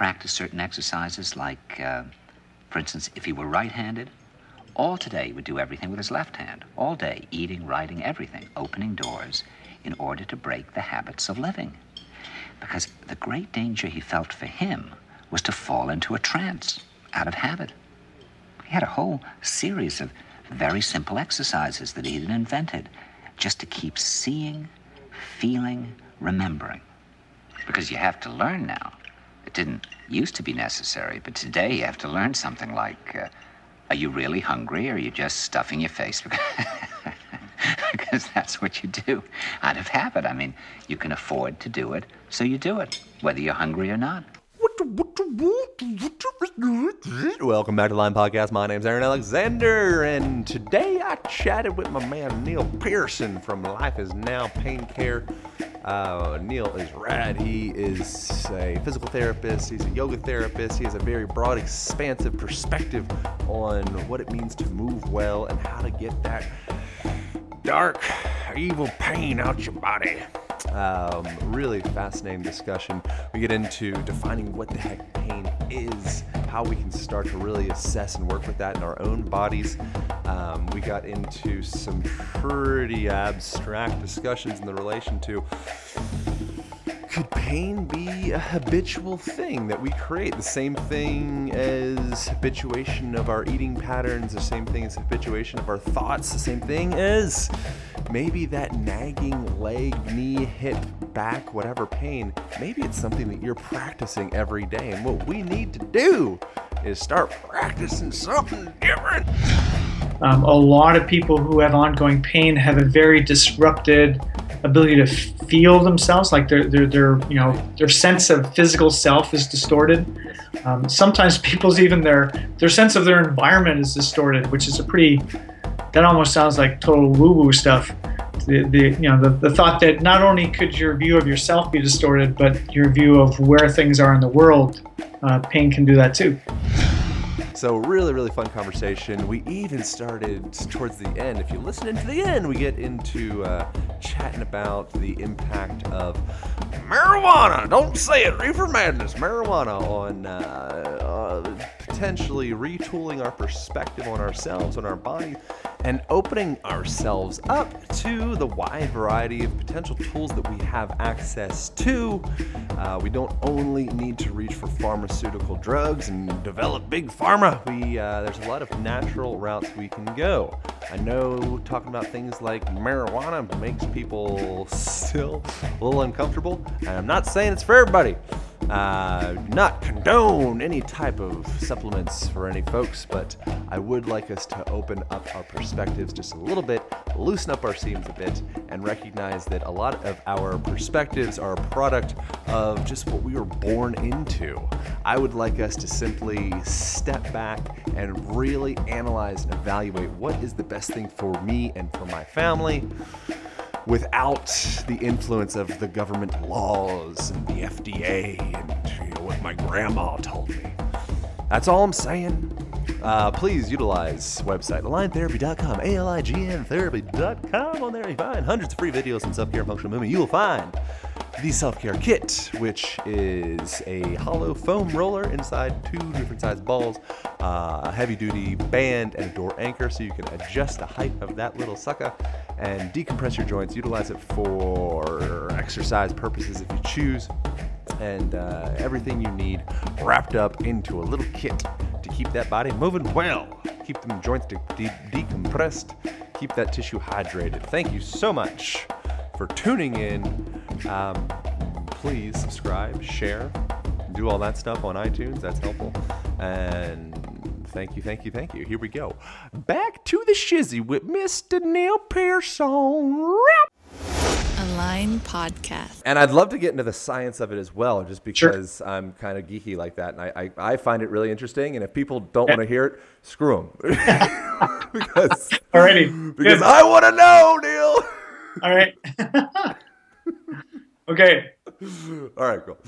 practice certain exercises, like, uh, for instance, if he were right handed, all today he would do everything with his left hand. All day, eating, writing, everything, opening doors in order to break the habits of living. Because the great danger he felt for him was to fall into a trance out of habit. He had a whole series of very simple exercises that he had invented just to keep seeing, feeling, remembering. Because you have to learn now. It didn't used to be necessary, but today you have to learn something like uh, Are you really hungry or are you just stuffing your face? because that's what you do out of habit. I mean, you can afford to do it, so you do it, whether you're hungry or not. Welcome back to Align Podcast. My name's Aaron Alexander, and today I chatted with my man Neil Pearson from Life Is Now Pain Care. Uh, Neil is rad. He is a physical therapist. He's a yoga therapist. He has a very broad, expansive perspective on what it means to move well and how to get that dark, evil pain out your body. Um, really fascinating discussion. We get into defining what the heck pain is, how we can start to really assess and work with that in our own bodies. Um, we got into some pretty abstract discussions in the relation to could pain be a habitual thing that we create? The same thing as habituation of our eating patterns, the same thing as habituation of our thoughts, the same thing as maybe that nagging leg, knee, hip, back, whatever pain. Maybe it's something that you're practicing every day. And what we need to do is start practicing something different. Um, a lot of people who have ongoing pain have a very disrupted ability to feel themselves like their, their, their you know their sense of physical self is distorted um, sometimes people's even their their sense of their environment is distorted which is a pretty that almost sounds like total woo woo stuff. The, the you know the, the thought that not only could your view of yourself be distorted but your view of where things are in the world uh, pain can do that too so really, really fun conversation. We even started towards the end. If you listen into the end, we get into uh, chatting about the impact of marijuana. Don't say it, reefer madness. Marijuana on uh, uh, potentially retooling our perspective on ourselves, on our body, and opening ourselves up to the wide variety of potential tools that we have access to. Uh, we don't only need to reach for pharmaceutical drugs and develop big pharma. We uh, there's a lot of natural routes we can go. I know talking about things like marijuana makes people still a little uncomfortable, and I'm not saying it's for everybody. Uh, not condone any type of supplements for any folks, but I would like us to open up our perspectives just a little bit, loosen up our seams a bit, and recognize that a lot of our perspectives are a product of just what we were born into. I would like us to simply step back and really analyze and evaluate what is the best thing for me and for my family without the influence of the government laws and the FDA and you know, what my grandma told me. That's all I'm saying. Uh, please utilize website aligntherapy.com, A-L-I-G-N therapy.com. On there you find hundreds of free videos on self-care and functional movement. You will find the self-care kit, which is a hollow foam roller inside two different size balls, uh, a heavy-duty band, and a door anchor, so you can adjust the height of that little sucker and decompress your joints. Utilize it for exercise purposes if you choose, and uh, everything you need wrapped up into a little kit to keep that body moving well, keep them joints de- de- decompressed, keep that tissue hydrated. Thank you so much for tuning in. Um, please subscribe, share, do all that stuff on iTunes. That's helpful. And thank you, thank you, thank you. Here we go. Back to the shizzy with Mr. Neil Pearson. Align podcast. And I'd love to get into the science of it as well, just Sure. because I'm kind of geeky like that, and I, I, I find it really interesting. And if people don't Yeah. want to hear it, screw them, because Alrighty. because Good. I want to know, Neil. All right. okay. All right, cool.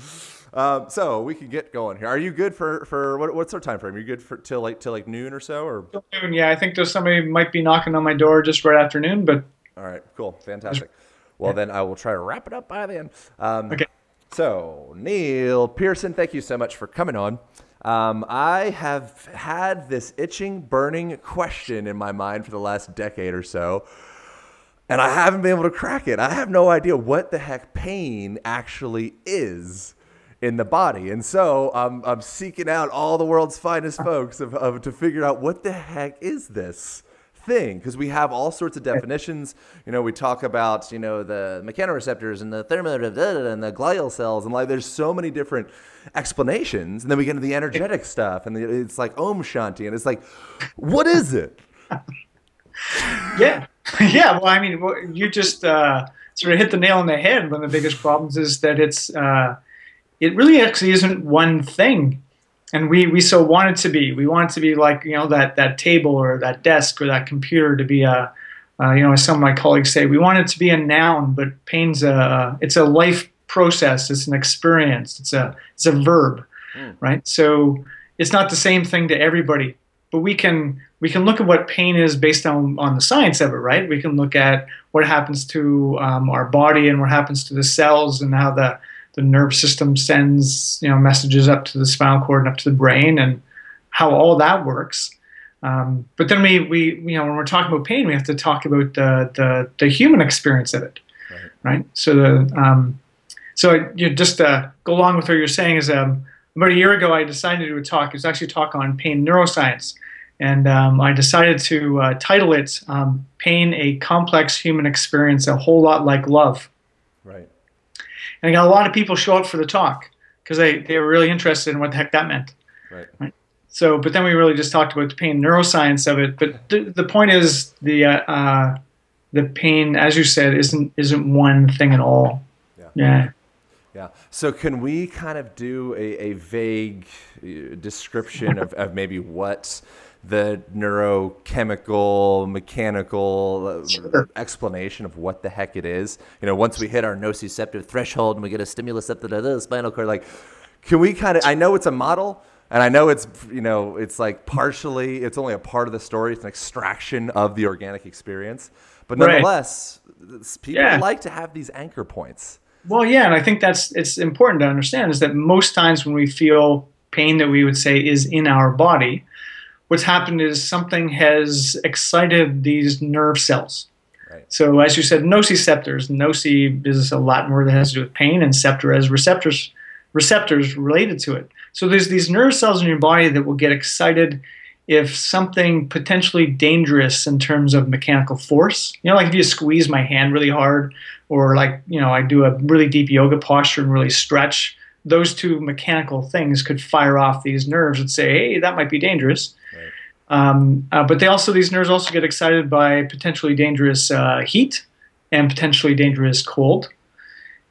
Um, so we can get going here. Are you good for for what, what's our time frame? Are you good for till like till like noon or so, or Yeah, I think there's somebody might be knocking on my door just right afternoon, but All right, cool, fantastic. Well, then I will try to wrap it up by then. Um, Okay. So, Neil Pearson, thank you so much for coming on. Um, I have had this itching, burning question in my mind for the last decade or so, and I haven't been able to crack it. I have no idea what the heck pain actually is in the body. And so I'm, I'm seeking out all the world's finest folks of, of, to figure out what the heck is this thing? Because we have all sorts of definitions. You know we talk about you know the mechanoreceptors and the thermomotive da, da, da, and the glial cells and like there's so many different explanations. And then we get into the energetic stuff and the, it's like om shanti and it's like what is it? Yeah, yeah. Well, I mean, you just uh, sort of hit the nail on the head. One of the biggest problems is that it's uh, it really actually isn't one thing, and we we so want it to be. We want it to be like you know that that table or that desk or that computer to be a uh, you know as some of my colleagues say we want it to be a noun, but pain's a it's a life process. It's an experience. It's a it's a verb, right? So it's not the same thing to everybody but we can we can look at what pain is based on on the science of it, right? We can look at what happens to um, our body and what happens to the cells and how the the nerve system sends you know messages up to the spinal cord and up to the brain and how all that works. Um, but then we, we you know when we're talking about pain, we have to talk about the the, the human experience of it, right? So the um, so you know, just to go along with what you're saying is um, about a year ago I decided to do a talk. It was actually a talk on pain neuroscience, and um, I decided to uh, title it um, "Pain: A Complex Human Experience, a Whole Lot Like Love." right And I got a lot of people show up for the talk because they, they were really interested in what the heck that meant. right So, but then we really just talked about the pain neuroscience of it. But th- the point is, the uh, uh, the pain, as you said, isn't isn't one thing at all. Yeah. Yeah. Yeah. So can we kind of do a, a vague uh, description of, of maybe what the neurochemical, mechanical uh, Sure. explanation of what the heck it is? You know, once we hit our nociceptive threshold and we get a stimulus up to the spinal cord, like, can we kind of, I know it's a model. And I know it's, you know, it's like partially, it's only a part of the story. It's an extraction of the organic experience. But nonetheless, it's- people Yeah. like to have these anchor points. Well, yeah, and I think that's it's important to understand is that most times when we feel pain that we would say is in our body, what's happened is something has excited these nerve cells. Right. So, as you said, nociceptors. Noci is a lot more that has to do with pain, and scepter as receptors, receptors related to it. So, there's these nerve cells in your body that will get excited if something potentially dangerous in terms of mechanical force. You know, like if you squeeze my hand really hard, or like you know, I do a really deep yoga posture and really stretch. Those two mechanical things could fire off these nerves and say, "Hey, that might be dangerous." Um, uh, but they also these nerves also get excited by potentially dangerous uh, heat and potentially dangerous cold,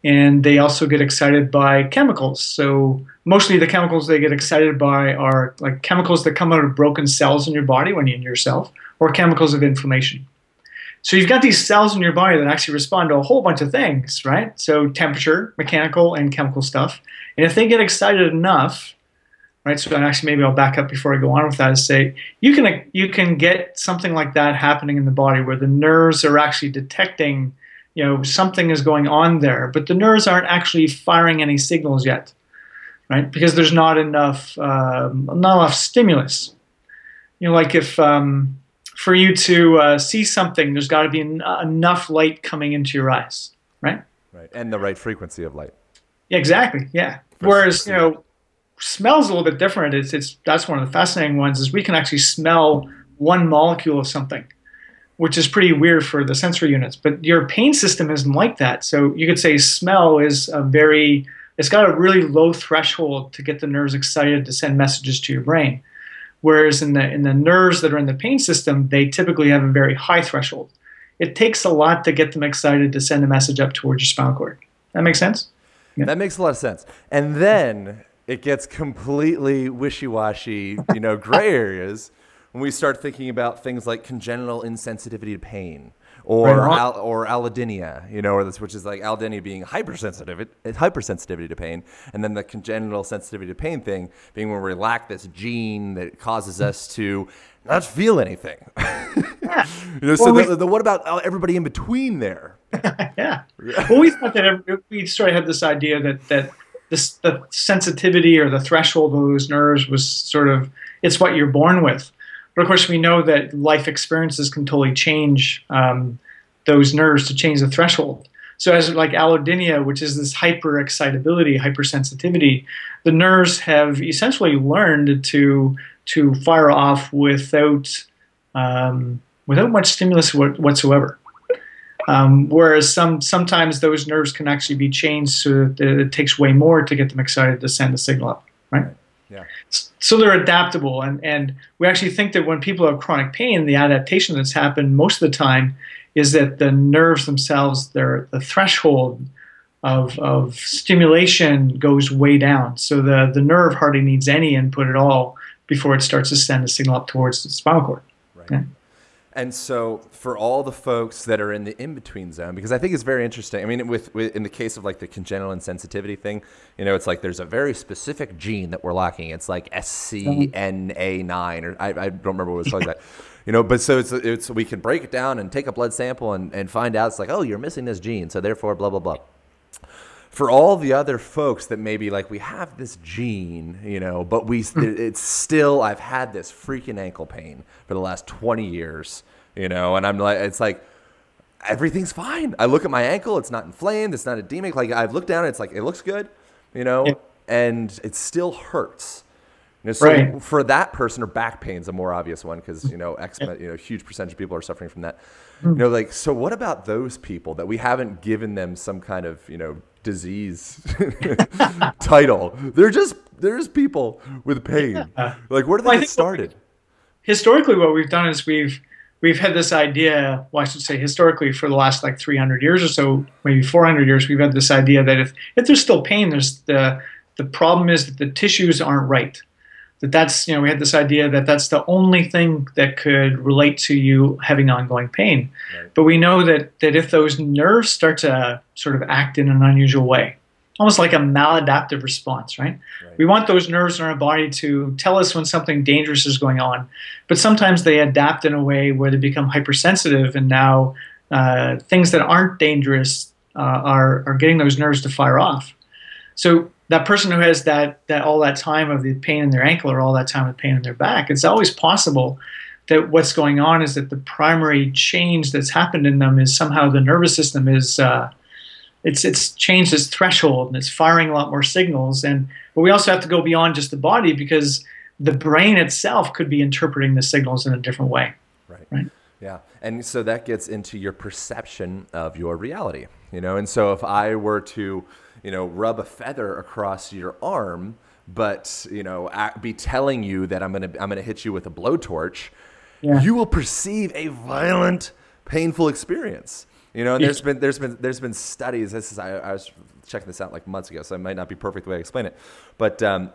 and they also get excited by chemicals. So mostly the chemicals they get excited by are like chemicals that come out of broken cells in your body when you injure yourself, or chemicals of inflammation. So you've got these cells in your body that actually respond to a whole bunch of things, right? So temperature, mechanical, and chemical stuff. And if they get excited enough, right? So and actually, maybe I'll back up before I go on with that. Is say you can you can get something like that happening in the body where the nerves are actually detecting, you know, something is going on there, but the nerves aren't actually firing any signals yet, right? Because there's not enough um, not enough stimulus. You know, like if um, for you to uh, see something, there's got to be en- enough light coming into your eyes, right? Right. And the right frequency of light. Exactly. Yeah. Whereas you know, smells a little bit different. It's it's that's one of the fascinating ones is we can actually smell one molecule of something, which is pretty weird for the sensory units. But your pain system isn't like that. So you could say smell is a very it's got a really low threshold to get the nerves excited to send messages to your brain. Whereas in the in the nerves that are in the pain system, they typically have a very high threshold. it takes a lot to get them excited to send a message up towards your spinal cord. That makes sense? Yeah. That makes a lot of sense. And then it gets completely wishy-washy, you know, gray areas when we start thinking about things like congenital insensitivity to pain or right. al- or allodynia, you know, or this, which is like allodynia being hypersensitive, hypersensitivity to pain, and then the congenital sensitivity to pain thing being when we lack this gene that causes us to not feel anything. Yeah. you know, so we, the, the, what about everybody in between there? yeah. Well, we thought that we sort of had this idea that that the sensitivity or the threshold of those nerves was sort of it's what you're born with. But of course, we know that life experiences can totally change um, those nerves to change the threshold. So, as like allodynia, which is this hyper excitability, hypersensitivity, the nerves have essentially learned to to fire off without um, without much stimulus whatsoever. Um, whereas some sometimes those nerves can actually be changed so that it takes way more to get them excited to send the signal up, right? Yeah. So they're adaptable, and and we actually think that when people have chronic pain, the adaptation that's happened most of the time is that the nerves themselves, their the threshold of of stimulation goes way down. So the the nerve hardly needs any input at all before it starts to send a signal up towards the spinal cord. Right. And so, for all the folks that are in the in between zone, because I think it's very interesting. I mean, with, with, in the case of like the congenital insensitivity thing, you know, it's like there's a very specific gene that we're lacking. It's like SCNA9, or I, I don't remember what it's called. that. You know, but so it's it's we can break it down and take a blood sample and, and find out it's like, oh, you're missing this gene, so therefore, blah blah blah for all the other folks that maybe like we have this gene, you know, but we hmm. it's still I've had this freaking ankle pain for the last 20 years, you know, and I'm like it's like everything's fine. I look at my ankle, it's not inflamed, it's not edemic. Like I've looked down, it's like it looks good, you know, yeah. and it still hurts. You know, so right. for that person, or back pain's a more obvious one because you know, X, you know, huge percentage of people are suffering from that. Hmm. You know, like so. What about those people that we haven't given them some kind of you know disease title. They're just they're just people with pain. Yeah. Like where do they well, get started? historically, what we've done is we've we've had this idea. Well, I should say historically for the last like 300 years or so, maybe 400 years, we've had this idea that if if there's still pain, there's the the problem is that the tissues aren't right that that's you know we had this idea that that's the only thing that could relate to you having ongoing pain right. but we know that that if those nerves start to sort of act in an unusual way almost like a maladaptive response right? right we want those nerves in our body to tell us when something dangerous is going on but sometimes they adapt in a way where they become hypersensitive and now uh, things that aren't dangerous uh, are, are getting those nerves to fire off so that person who has that that all that time of the pain in their ankle or all that time of pain in their back, it's always possible that what's going on is that the primary change that's happened in them is somehow the nervous system is uh, it's it's changed its threshold and it's firing a lot more signals. And but we also have to go beyond just the body because the brain itself could be interpreting the signals in a different way. Right. Right. Yeah. And so that gets into your perception of your reality, you know. And so if I were to you know, rub a feather across your arm, but you know, be telling you that I'm gonna I'm gonna hit you with a blowtorch, yeah. you will perceive a violent, painful experience. You know, and there's been there's been there's been studies. This is I, I was checking this out like months ago, so I might not be perfect the way I explain it, but um,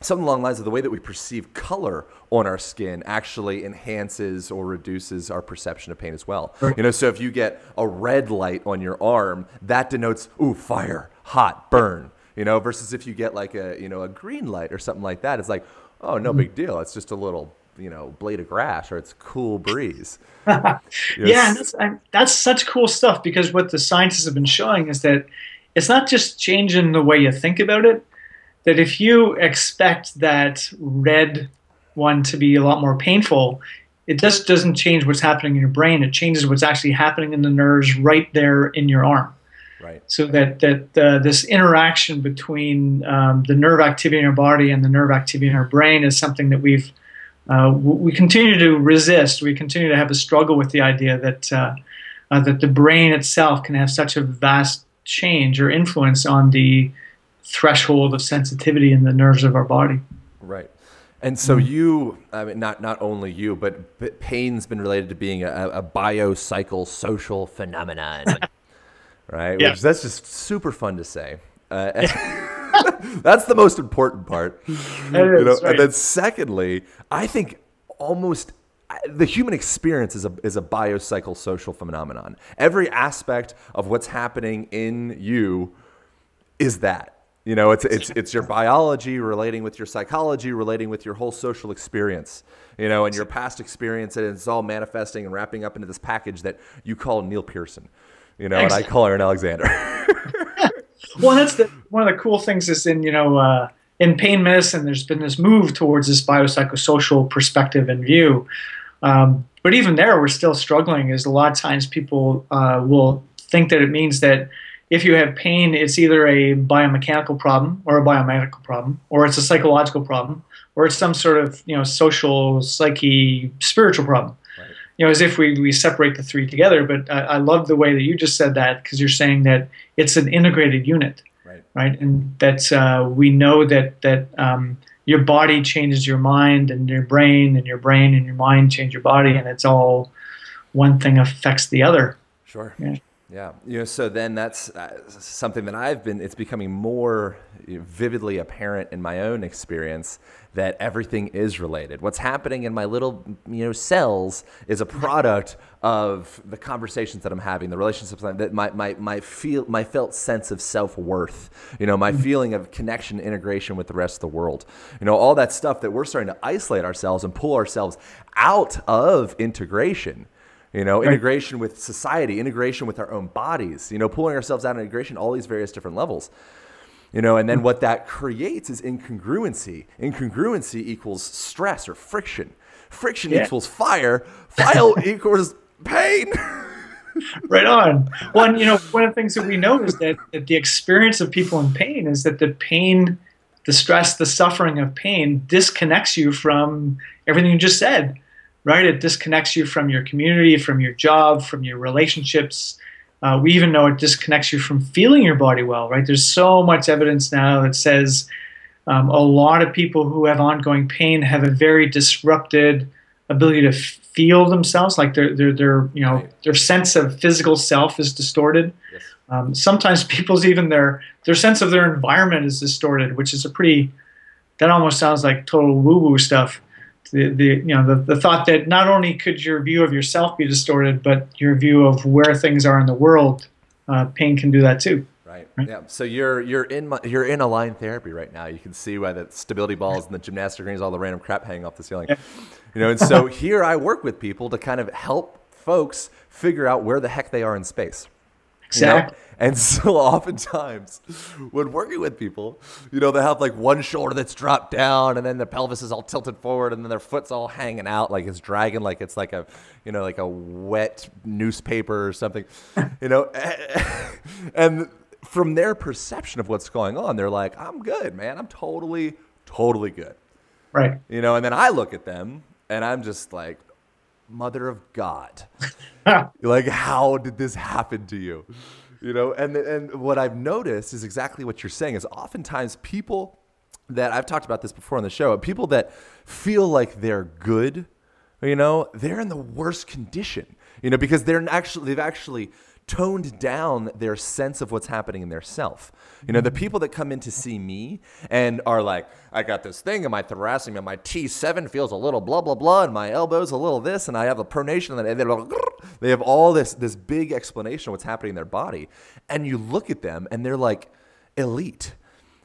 something along the lines of the way that we perceive color on our skin actually enhances or reduces our perception of pain as well. You know, so if you get a red light on your arm, that denotes ooh fire, hot, burn. You know, versus if you get like a you know a green light or something like that, it's like oh no mm-hmm. big deal. It's just a little you know blade of grass or it's cool breeze. yeah, that's that's such cool stuff because what the scientists have been showing is that it's not just changing the way you think about it that if you expect that red one to be a lot more painful, it just doesn't change what's happening in your brain. It changes what's actually happening in the nerves right there in your arm. Right. So that that uh, this interaction between um, the nerve activity in our body and the nerve activity in our brain is something that we've uh, we continue to resist. We continue to have a struggle with the idea that uh, uh that the brain itself can have such a vast change or influence on the threshold of sensitivity in the nerves of our body. Right. And so you, I mean, not not only you, but, pain's been related to being a, a biopsychosocial phenomenon, right? Yeah. Which that's just super fun to say. Uh, that's the most important part. You know? right. And then secondly, I think almost the human experience is a is a biopsychosocial phenomenon. Every aspect of what's happening in you is that. You know, it's it's it's your biology relating with your psychology, relating with your whole social experience. You know, and your past experience, and it's all manifesting and wrapping up into this package that you call Neil Pearson. You know, and I call Aaron Alexander. Well, that's the, one of the cool things is in you know uh, in pain medicine, there's been this move towards this biopsychosocial perspective and view. Um, but even there, we're still struggling. Is a lot of times people uh, will think that it means that if you have pain, it's either a biomechanical problem or a biomedical problem, or it's a psychological problem, or it's some sort of you know social, psyche, spiritual problem you know, as if we, we separate the three together. But I, I love the way that you just said that because you're saying that it's an integrated unit, Right. Right, and that uh, we know that that um, your body changes your mind, and your brain, and your brain and your mind change your body, and it's all one thing affects the other. Sure. Yeah. Yeah. You know, so then that's uh, something that I've been, it's becoming more vividly apparent in my own experience that everything is related. What's happening in my little, you know, cells is a product of the conversations that I'm having, the relationships that my, my, my feel, my felt sense of self-worth, you know, my feeling of connection, integration with the rest of the world, you know, all that stuff that we're starting to isolate ourselves and pull ourselves out of integration you know integration with society integration with our own bodies you know pulling ourselves out of integration all these various different levels you know and then mm. what that creates is incongruency. Incongruency equals stress or friction. Friction Yeah. equals fire. Fire equals pain. Right on. One, you know, one of the things that we know is that, that the experience of people in pain is that the pain, the stress, the suffering of pain disconnects you from everything you just said, right? It disconnects you from your community, from your job, from your relationships. Uh, we even know it disconnects you from feeling your body well, right? There's so much evidence now that says um, a lot of people who have ongoing pain have a very disrupted ability to feel themselves like their their their you know their sense of physical self is distorted Yes. um, sometimes people's even their their sense of their environment is distorted which is a pretty that almost sounds like total woo woo stuff the, the you know the, the thought that not only could your view of yourself be distorted but your view of where things are in the world uh, pain can do that too Right. Right. Yeah. So you're you're in my, you're in align therapy right now. You can see why the stability balls and the gymnastic rings, all the random crap hanging off the ceiling. You know, and so here I work with people to kind of help folks figure out where the heck they are in space. You know? And so oftentimes when working with people, you know, they have like one shoulder that's dropped down and then their pelvis is all tilted forward and then their foot's all hanging out like it's dragging like it's like a, you know, like a wet newspaper or something, you know. And from their perception of what's going on, they're like, I'm good, man. I'm totally, totally good. right You know, and then I look at them and I'm just like, mother of God. like, how did this happen to you? You know, and and what I've noticed is exactly what you're saying is oftentimes people that I've talked about this before on the show, people that feel like they're good, you know, they're in the worst condition, you know, because they're actually they've actually toned down their sense of what's happening in their self. You know, the mm. people that come in to see me and are like, I got this thing in my thoracic, and my T7 feels a little blah blah blah, and my elbow's a little this, and I have a pronation, and they're like, they have all this this big explanation of what's happening in their body, and you look at them and they're like elite.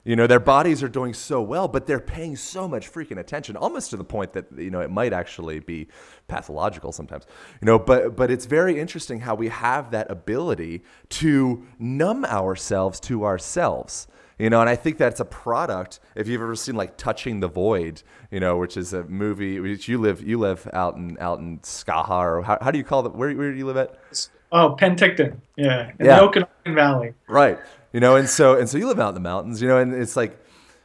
You know, their bodies are doing so well, but they're paying so much freaking attention, almost to the point that you know it might actually be pathological sometimes. You know, but but it's very interesting how we have that ability to numb ourselves to ourselves. You know, and I think that's a product. If you've ever seen like Touching the Void, you know, which is a movie which you live you live out in out in Skaha or how, how do you call it? Where where do you live at? oh penticton yeah in Yeah. the okanagan valley Right. You know, and so and so you live out in the mountains, you know, and it's like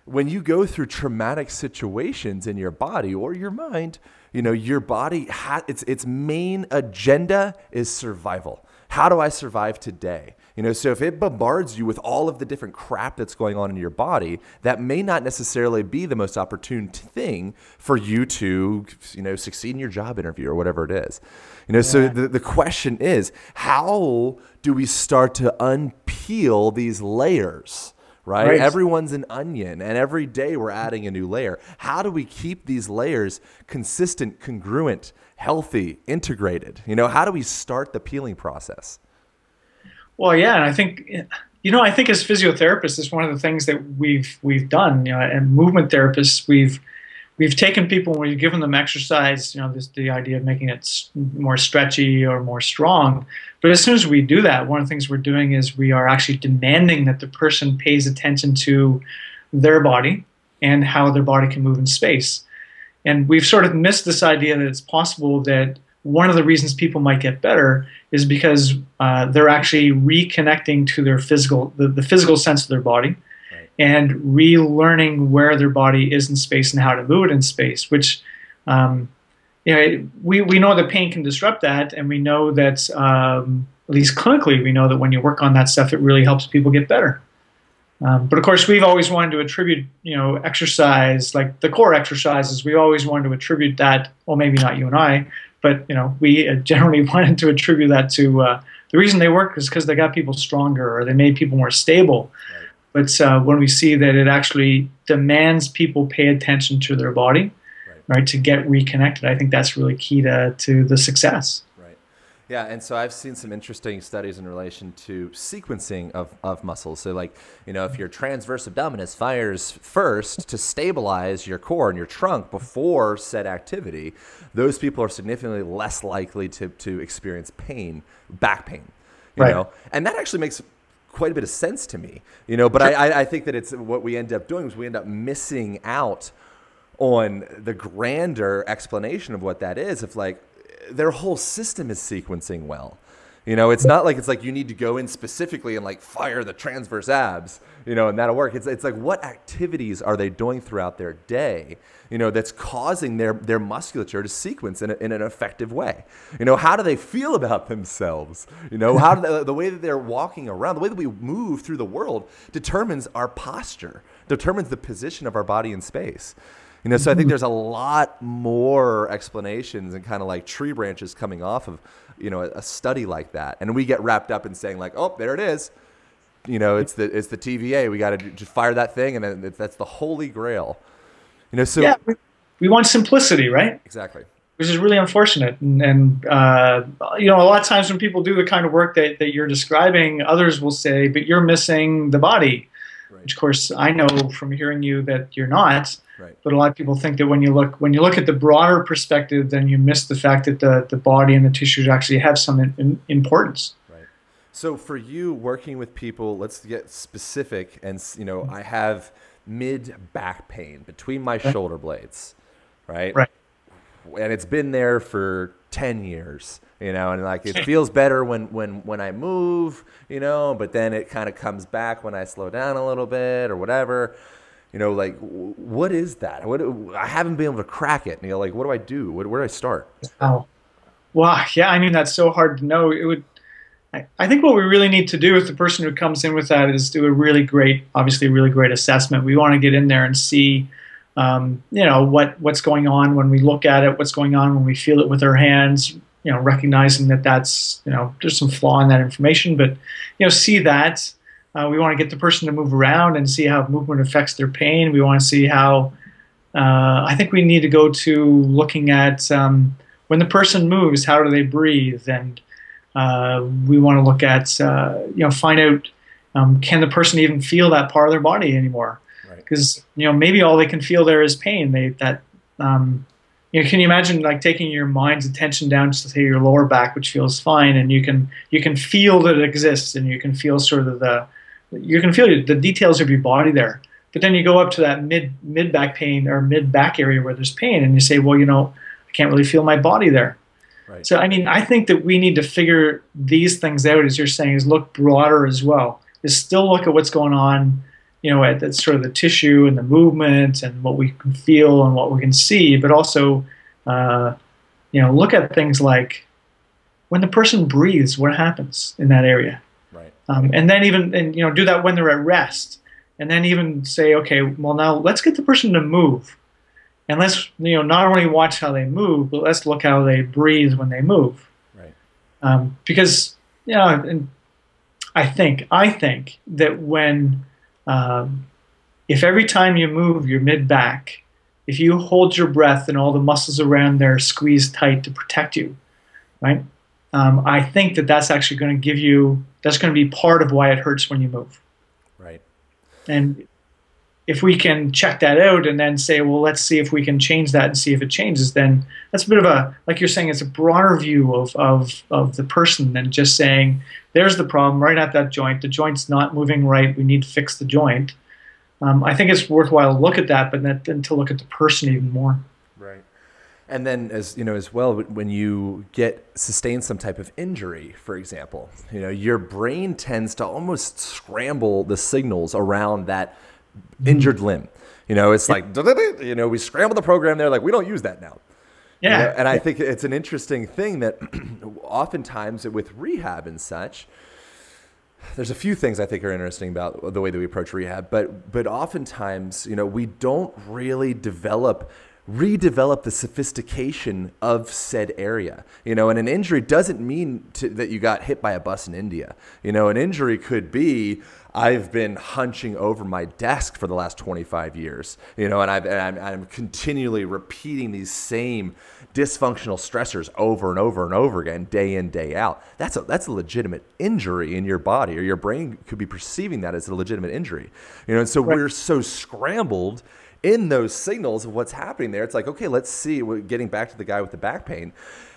when you go through traumatic situations in your body or your mind, you know, your body ha- its its main agenda is survival. How do I survive today? You know, so if it bombards you with all of the different crap that's going on in your body, that may not necessarily be the most opportune thing for you to, you know, succeed in your job interview or whatever it is. You know, yeah. so the, the question is, how do we start to unpeel these layers? Right? right? Everyone's an onion, and every day we're adding a new layer. How do we keep these layers consistent, congruent, healthy, integrated? You know, how do we start the peeling process? Well, yeah, and I think you know, I think as physiotherapists, it's one of the things that we've we've done. You know, and movement therapists, we've we've taken people and we've given them exercise. You know, this the idea of making it more stretchy or more strong. But as soon as we do that, one of the things we're doing is we are actually demanding that the person pays attention to their body and how their body can move in space. And we've sort of missed this idea that it's possible that one of the reasons people might get better is because uh, they're actually reconnecting to their physical, the, the physical sense of their body, right. and relearning where their body is in space and how to move it in space. Which, um, you know, we we know that pain can disrupt that, and we know that um, at least clinically, we know that when you work on that stuff, it really helps people get better. Um, but of course, we've always wanted to attribute, you know, exercise like the core exercises. We always wanted to attribute that. Well, maybe not you and I, but you know, we uh, generally wanted to attribute that to uh, the reason they work is because they got people stronger or they made people more stable. Right. But uh, when we see that it actually demands people pay attention to their body, right. right, to get reconnected, I think that's really key to to the success. Yeah, and so I've seen some interesting studies in relation to sequencing of, of muscles. So, like, you know, if your transverse abdominis fires first to stabilize your core and your trunk before said activity, those people are significantly less likely to, to experience pain, back pain, you right. know? And that actually makes quite a bit of sense to me, you know? But sure. I, I think that it's what we end up doing is we end up missing out on the grander explanation of what that is. If, like, their whole system is sequencing well. You know, it's not like it's like you need to go in specifically and like fire the transverse abs, you know, and that'll work. It's, it's like what activities are they doing throughout their day, you know, that's causing their, their musculature to sequence in, a, in an effective way. You know, how do they feel about themselves? You know, how they, the way that they're walking around, the way that we move through the world determines our posture, determines the position of our body in space. You know, so I think there's a lot more explanations and kind of like tree branches coming off of, you know, a, a study like that. And we get wrapped up in saying like, oh, there it is. You know, it's the it's the TVA. We got to just fire that thing, and then that's the holy grail. You know, so yeah, we, we want simplicity, right? Exactly. Which is really unfortunate, and, and uh, you know, a lot of times when people do the kind of work that, that you're describing, others will say, "But you're missing the body,". Which, of course, I know from hearing you that you're not. Right. But a lot of people think that when you look when you look at the broader perspective, then you miss the fact that the, the body and the tissues actually have some in, in importance. Right. So for you working with people, let's get specific. And you know, I have mid back pain between my shoulder blades, right? Right. And it's been there for ten years you know and like it feels better when when when i move you know but then it kind of comes back when i slow down a little bit or whatever you know, like what is that? What I haven't been able to crack it. You know, like what do I do? What, where do I start? Oh, well, yeah. I mean, that's so hard to know. It would. I, I think what we really need to do with the person who comes in with that is do a really great, obviously, a really great assessment. We want to get in there and see, um, you know, what what's going on when we look at it, what's going on when we feel it with our hands. You know, recognizing that that's you know there's some flaw in that information, but you know, see that uh, we want to get the person to move around and see how movement affects their pain. We want to see how. Uh, I think we need to go to looking at um, when the person moves, how do they breathe, and uh, we want to look at uh, you know find out um, can the person even feel that part of their body anymore? Because you know maybe all they can feel there is pain. They that um, you know, can you imagine like taking your mind's attention down to say your lower back, which feels fine, and you can you can feel that it exists, and you can feel sort of the you can feel the details of your body there. But then you go up to that mid mid back pain or mid back area where there's pain, and you say, well, you know, I can't really feel my body there. Right. So I mean, I think that we need to figure these things out, as you're saying, is look broader as well. Is still look at what's going on, you know, at, at sort of the tissue and the movement and what we can feel and what we can see, but also, uh, you know, look at things like when the person breathes, what happens in that area? um, and then even and you know do that when they're at rest, and then even say, okay, well now let's get the person to move, and let's you know not only watch how they move, but let's look how they breathe when they move, Right. um, because you know, and I think I think that when um, if every time you move your mid back, if you hold your breath and all the muscles around there squeeze tight to protect you, right? Um, I think that that's actually going to give you that's going to be part of why it hurts when you move. Right. And if we can check that out and then say, well, let's see if we can change that and see if it changes, then that's a bit of a, like you're saying, it's a broader view of, of, of the person than just saying, there's the problem right at that joint. The joint's not moving right. We need to fix the joint. Um, I think it's worthwhile to look at that, but then, then to look at the person even more. Right. And then, as you know, as well, when you get sustain some type of injury, for example, you know, your brain tends to almost scramble the signals around that Mm-hmm. injured limb. You know, it's like you know, we scramble the program there, like we don't use that now. You Yeah. know, and I think it's an interesting thing that oftentimes with rehab and such, there's a few things I think are interesting about the way that we approach rehab, but but oftentimes, you know, we don't really develop redevelop the sophistication of said area. You know, and an injury doesn't mean to, that you got hit by a bus in India. You know, an injury could be I've been hunching over my desk for the last 25 years, you know, and, I've, and I'm, I'm continually repeating these same dysfunctional stressors over and over and over again, day in, day out. That's a, that's a legitimate injury in your body, or your brain could be perceiving that as a legitimate injury, you know, and so we're so scrambled in those signals of what's happening there. It's like, okay, let's see, we're getting back to the guy with the back pain,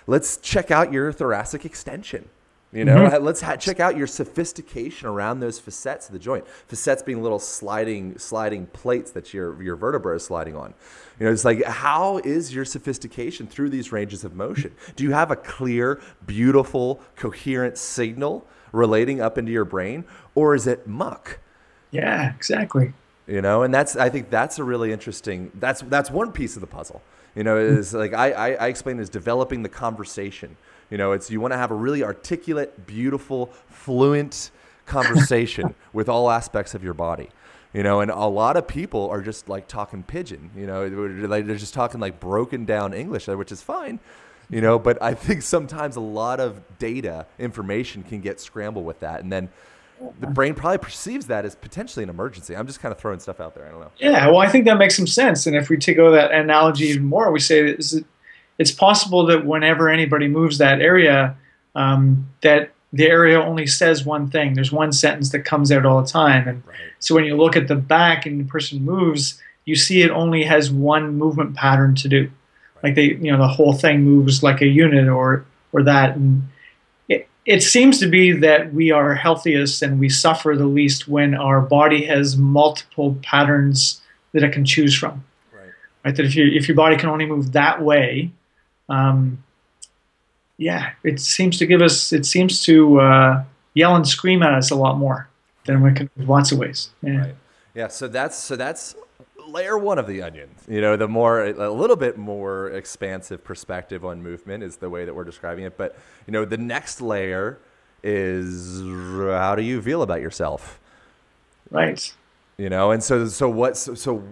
let's check out your thoracic extension. You know, mm-hmm. let's ha- check out your sophistication around those facets of the joint. Facets being little sliding sliding plates that your your vertebra is sliding on. You know, it's like how is your sophistication through these ranges of motion? Do you have a clear, beautiful, coherent signal relating up into your brain, or is it muck? Yeah, exactly. You know? And that's i think that's a really interesting that's that's one piece of the puzzle you know mm-hmm. is like i i, I explain it as developing the conversation you know? It's you want to have a really articulate beautiful fluent conversation with all aspects of your body you know? And a lot of people are just like talking pidgin you know? They're just talking like broken down english which is fine you know? But i think sometimes a lot of data information can get scrambled with that. And then the brain probably perceives that as potentially an emergency. I'm just kind of throwing stuff out there. I don't know. Yeah, well, I think that makes some sense. And if we take go that analogy even more, we say it- it's possible that whenever anybody moves that area, um, that the area only says one thing. There's one sentence that comes out all the time. And so when you look at the back and the person moves, you see it only has one movement pattern to do. Like they, you know, the whole thing moves like a unit or or that. And it, seems to be that we are healthiest and we suffer the least when our body has multiple patterns that it can choose from. Right. Right. That if you if your body can only move that way, um, yeah, it seems to give us it seems to uh, yell and scream at us a lot more than we can lots of ways. Yeah. Right. Yeah. So that's so that's layer one of the onion. You know, the more a little bit more expansive perspective on movement is the way that we're describing it. But you know, the next layer is how do you feel about yourself? Right. you know and so so what so, so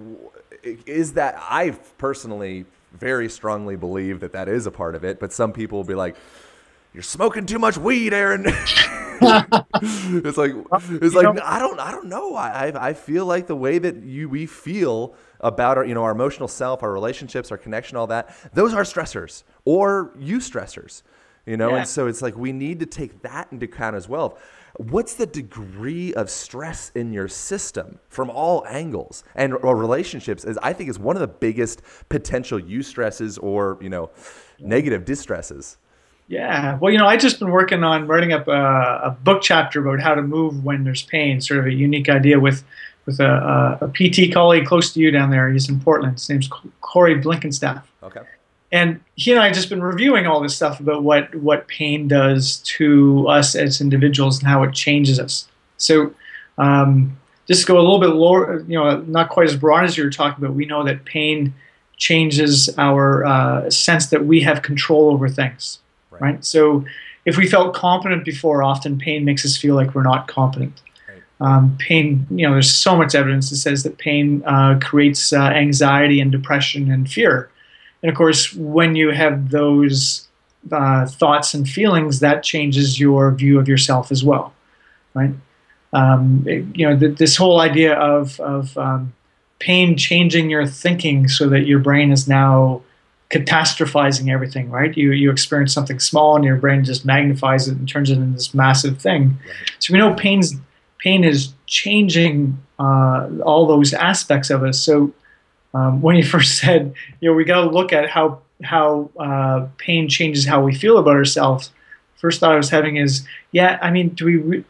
is that i personally very strongly believe that that is a part of it but some people will be like you're smoking too much weed aaron it's like it's you like know- i don't i don't know. I, I i feel like the way that you we feel about our you know our emotional self our relationships our connection all that those are stressors or eustressors you know? Yeah. and so it's like we need to take that into account as well. What's the degree of stress in your system from all angles and or relationships is i think is one of the biggest potential eustresses or you know negative distresses Yeah. Well, you know, I've just been working on writing up a, a book chapter about how to move when there's pain. Sort of a unique idea with with a, a, a PT colleague close to you down there. He's in Portland. His name's Cory Blickenstaff. okay and he and I have just been reviewing all this stuff about what what pain does to us as individuals and how it changes us. So, um, just go a little bit lower, you know, not quite as broad as you were talking about. We know that pain changes our uh, sense that we have control over things, Right. right? So, if we felt competent before, often pain makes us feel like we're not competent. Um, pain, you know, there's so much evidence that says that pain uh, creates uh, anxiety and depression and fear. And of course, when you have those uh, thoughts and feelings, that changes your view of yourself as well, right? Um, it, you know, th- this whole idea of, of um, pain changing your thinking so that your brain is now catastrophizing everything, right? You you experience something small and your brain just magnifies it and turns it into this massive thing. Right. So we know pain's pain is changing uh, all those aspects of us. So um, when you first said, you know, we got to look at how how uh, pain changes how we feel about ourselves. First thought I was having is, yeah, I mean, do we re-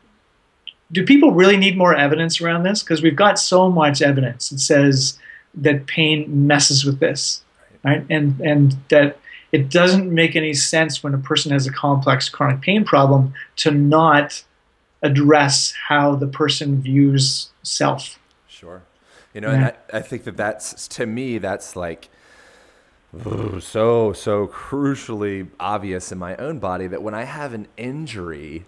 do people really need more evidence around this? Because we've got so much evidence that says that pain messes with this, right? And and that it doesn't make any sense when a person has a complex chronic pain problem to not address how the person views self. Sure. You know, yeah. and I, I think that that's to me that's like so so crucially obvious in my own body that when I have an injury,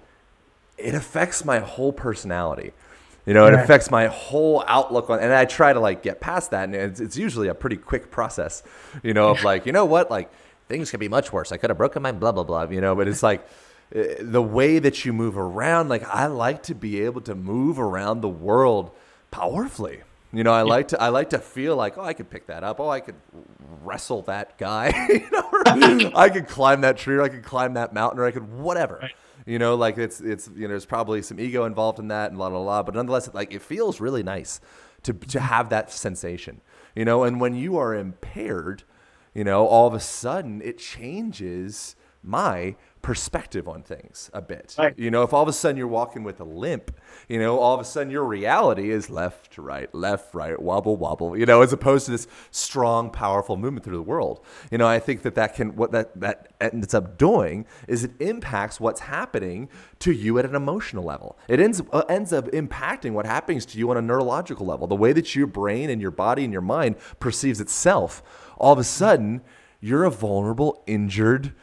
it affects my whole personality. You know, it right. affects my whole outlook on, and I try to like get past that, and it's, it's usually a pretty quick process. You know, of like, you know what, like things could be much worse. I could have broken my blah blah blah. You know, but it's like eh, the way that you move around. Like I like to be able to move around the world powerfully. You know, I like to I like to feel like oh I could pick that up. Oh, I could wrestle that guy. you know, I could climb that tree, or I could climb that mountain, or I could whatever. Right. You know, like it's it's you know there's probably some ego involved in that and la la la, but nonetheless, like it feels really nice to to have that sensation. You know, and when you are impaired, you know, all of a sudden it changes my perspective on things a bit. Right. You know, if all of a sudden you're walking with a limp, you know, all of a sudden your reality is left right, left, right, wobble, wobble, you know, as opposed to this strong, powerful movement through the world. You know, I think that that can, what that, that ends up doing is it impacts what's happening to you at an emotional level. It ends, uh, ends up impacting what happens to you on a neurological level, the way that your brain and your body and your mind perceives itself. All of a sudden, you're a vulnerable, injured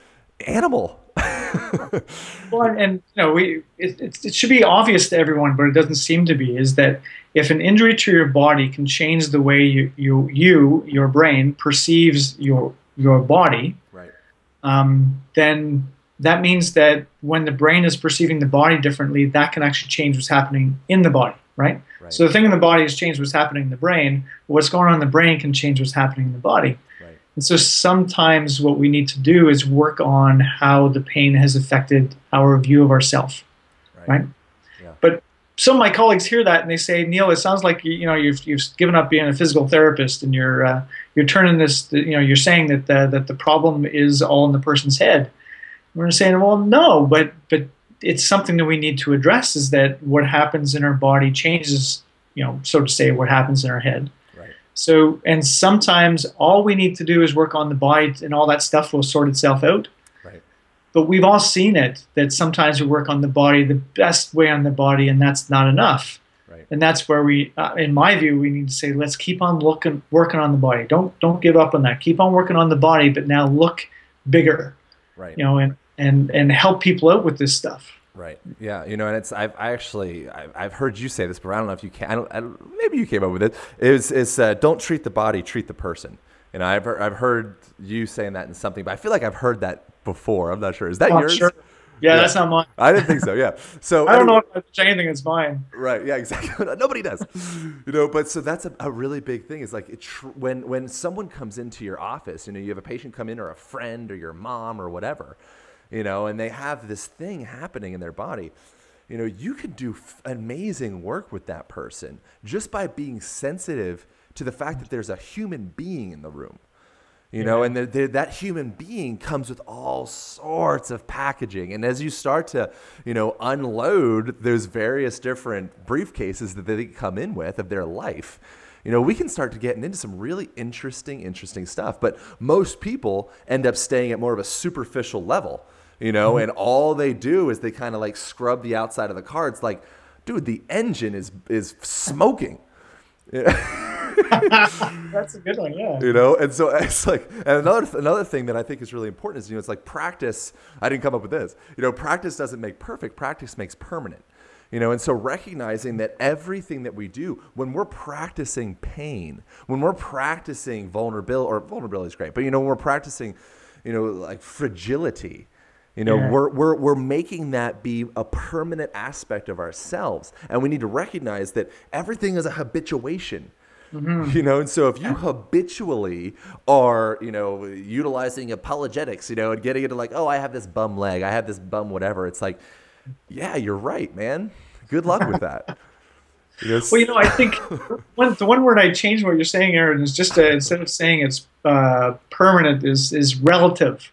animal well, and, you know, we it, it, it, should be obvious to everyone, but it doesn't seem to be. Is that if an injury to your body can change the way you you, you your brain perceives your your body, right? Um, then that means that when the brain is perceiving the body differently, that can actually change what's happening in the body, right? right. So the thing in the body has changed what's happening in the brain. What's going on in the brain can change what's happening in the body. And so sometimes what we need to do is work on how the pain has affected our view of ourself, right? right? Yeah. But some of my colleagues hear that and they say, Neil, it sounds like you, know you've, you've given up being a physical therapist and you're uh, you're turning this you know you're saying that the, that the problem is all in the person's head. We're saying, well, no, but but it's something that we need to address. Is that what happens in our body changes, you know, so to say, what happens in our head. So, and sometimes all we need to do is work on the body and all that stuff will sort itself out. Right. But we've all seen it that sometimes we work on the body the best way on the body, and that's not enough. Right. And that's where we, uh, in my view, we need to say, let's keep on looking, working on the body. Don't don't give up on that. Keep on working on the body, but now look bigger. Right. You know, and and and help people out with this stuff. Right. Yeah. You know, and it's I've I actually I've, I've heard you say this, but I don't know if you can. I don't, I don't maybe you came up with it. it. Is is uh, don't treat the body, treat the person. And I've heard, I've heard you saying that in something, but I feel like I've heard that before. I'm not sure. Is that oh, yours? Sure. Yeah, yeah, that's not mine. I didn't think so. Yeah. So I don't anyway, know if anything is mine. Right. Yeah. Exactly. Nobody does. You know. But so that's a, a really big thing. Is like tr- when when someone comes into your office, you know, you have a patient come in, or a friend, or your mom, or whatever, you know, and they have this thing happening in their body you know, you can do f- amazing work with that person just by being sensitive to the fact that there's a human being in the room. You know, and that human being comes with all sorts of packaging. And as you start to, you know, unload those various different briefcases that they come in with of their life, you know, we can start to get into some really interesting, interesting stuff. But most people end up staying at more of a superficial level you know, mm-hmm. and all they do is they kind of like scrub the outside of the car. It's like, dude, the engine is is smoking. That's a good one. Yeah. you know and so it's like and another another thing that i think is really important is you know it's like practice i didn't come up with this you know practice doesn't make perfect practice makes permanent you know and so recognizing that everything that we do when we're practicing pain when we're practicing vulnerability or vulnerability is great but you know when we're practicing you know like fragility you know Yeah. we're, we're, we're making that be a permanent aspect of ourselves. And we need to recognize that everything is a habituation. Mm-hmm. You know and so if you habitually are you know utilizing apologetics you know and getting into like oh i have this bum leg i have this bum whatever it's like yeah you're right man good luck with that know, Well, you know, I think one, the one word I changed what you're saying, Aaron, is just uh instead of saying it's uh, permanent, is is relative,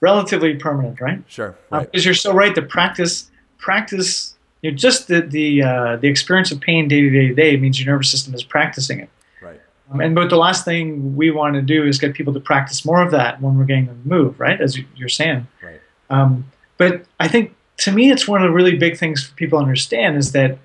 relatively permanent, right? sure Uh, right Because you're so right. The practice, practice, you know, just the the uh, the experience of pain day to day to day means your nervous system is practicing it. right Um, and but the last thing we want to do is get people to practice more of that when we're getting them to move, right? As you- you're saying. right Um, but I think to me, it's one of the really big things for people to understand is that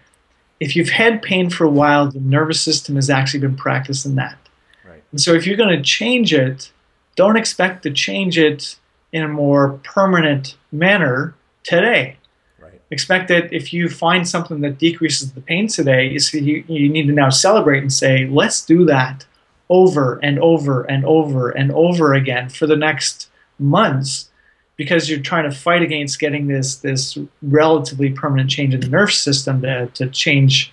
if you've had pain for a while, the nervous system has actually been practicing that. right And so if you're going to change it, don't expect to change it in a more permanent manner today. right Expect that if you find something that decreases the pain today, you, you need to now celebrate and say, let's do that over and over and over and over again for the next months because you're trying to fight against getting this this relatively permanent change in the nerve system to, to change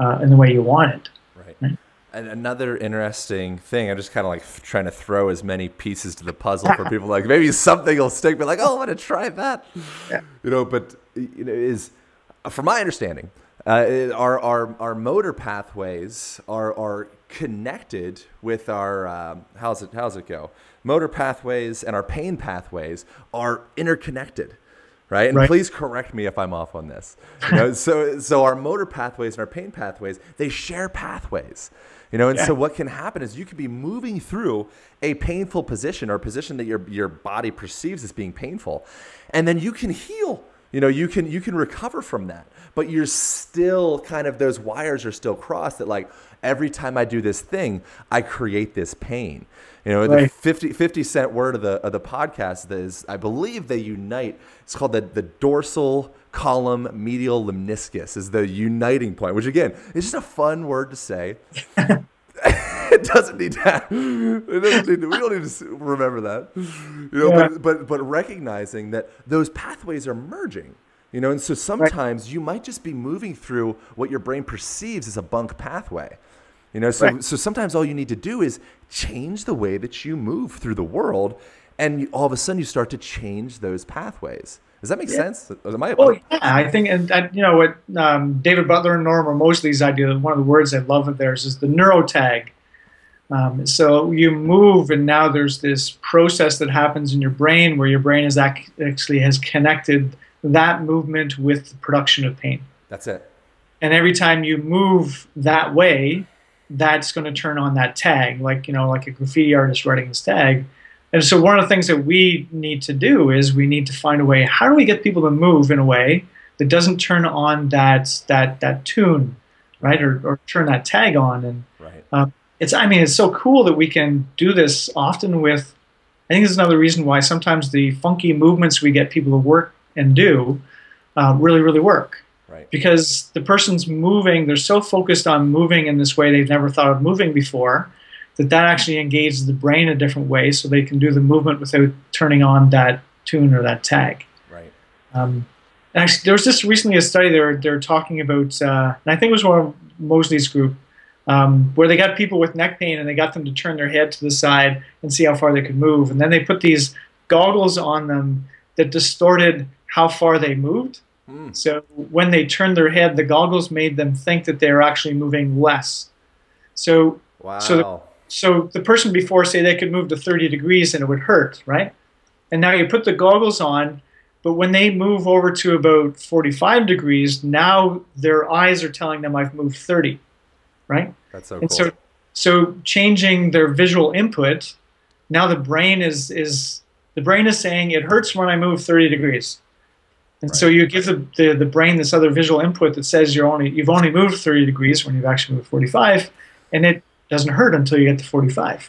uh, in the way you want it. Right. Right. And another interesting thing, I'm just kind of like trying to throw as many pieces to the puzzle for people. Like maybe something will stick, but like, oh, I want to try that. Yeah. You know, but you know, is from my understanding, uh, our our our motor pathways are are connected with our um, how's it how's it go? Motor pathways and our pain pathways are interconnected right? And Right. please correct me if I'm off on this. You know, so so our motor pathways and our pain pathways, they share pathways. You know, and so what can happen is you could be moving through a painful position or a position that your your body perceives as being painful, and then you can heal. You know, you can you can recover from that, but you're still kind of those wires are still crossed. That like every time I do this thing, I create this pain. You know, the Right. 50, 50 cent word of the of the podcast is I believe they unite. It's called the the dorsal column medial lemniscus is the uniting point, which again is just a fun word to say. it doesn't need that. It doesn't need to, we don't need to remember that. You know, Yeah. but, but but recognizing that those pathways are merging. You know, and so sometimes you might just be moving through what your brain perceives as a bunk pathway. You know, so Right. so sometimes all you need to do is change the way that you move through the world, and you, all of a sudden you start to change those pathways. Does that make sense? Am I, Oh yeah, I think, and that, you know what um, David Butler and Lorimer Moseley's idea. One of the words I love of theirs is the neurotag. Um, so you move, and now there's this process that happens in your brain where your brain is ac- actually has connected that movement with the production of pain. That's it. And every time you move that way, that's going to turn on that tag, like you know, like a graffiti artist writing his tag. And so one of the things that we need to do is we need to find a way. How do we get people to move in a way that doesn't turn on that that that tune, right, or, or turn that tag on? And Right. um, it's I mean it's so cool that we can do this often with. I think there's another reason why sometimes the funky movements we get people to work and do uh, really really work. Because the person's moving they're so focused on moving in this way they've never thought of moving before that that actually engages the brain a different way so they can do the movement without turning on that tune or that tag. Right. um, actually there was just recently a study they're, they're talking about uh, and i think it was one of moseley's group um, where they got people with neck pain and they got them to turn their head to the side and see how far they could move. And then they put these goggles on them that distorted how far they moved Hmm. so when they turned their head, the goggles made them think that they were actually moving less. So Wow. So so the person before say they could move to 30 degrees and it would hurt, right? And now you put the goggles on, but when they move over to about 45 degrees, now their eyes are telling them I've moved 30, right? That's so and cool. so so changing their visual input, now the brain is is the brain is saying it hurts when I move 30 degrees. And so you give the, the, the brain this other visual input that says you're only you've only moved 30 degrees when you've actually moved 45, and it doesn't hurt until you get to 45,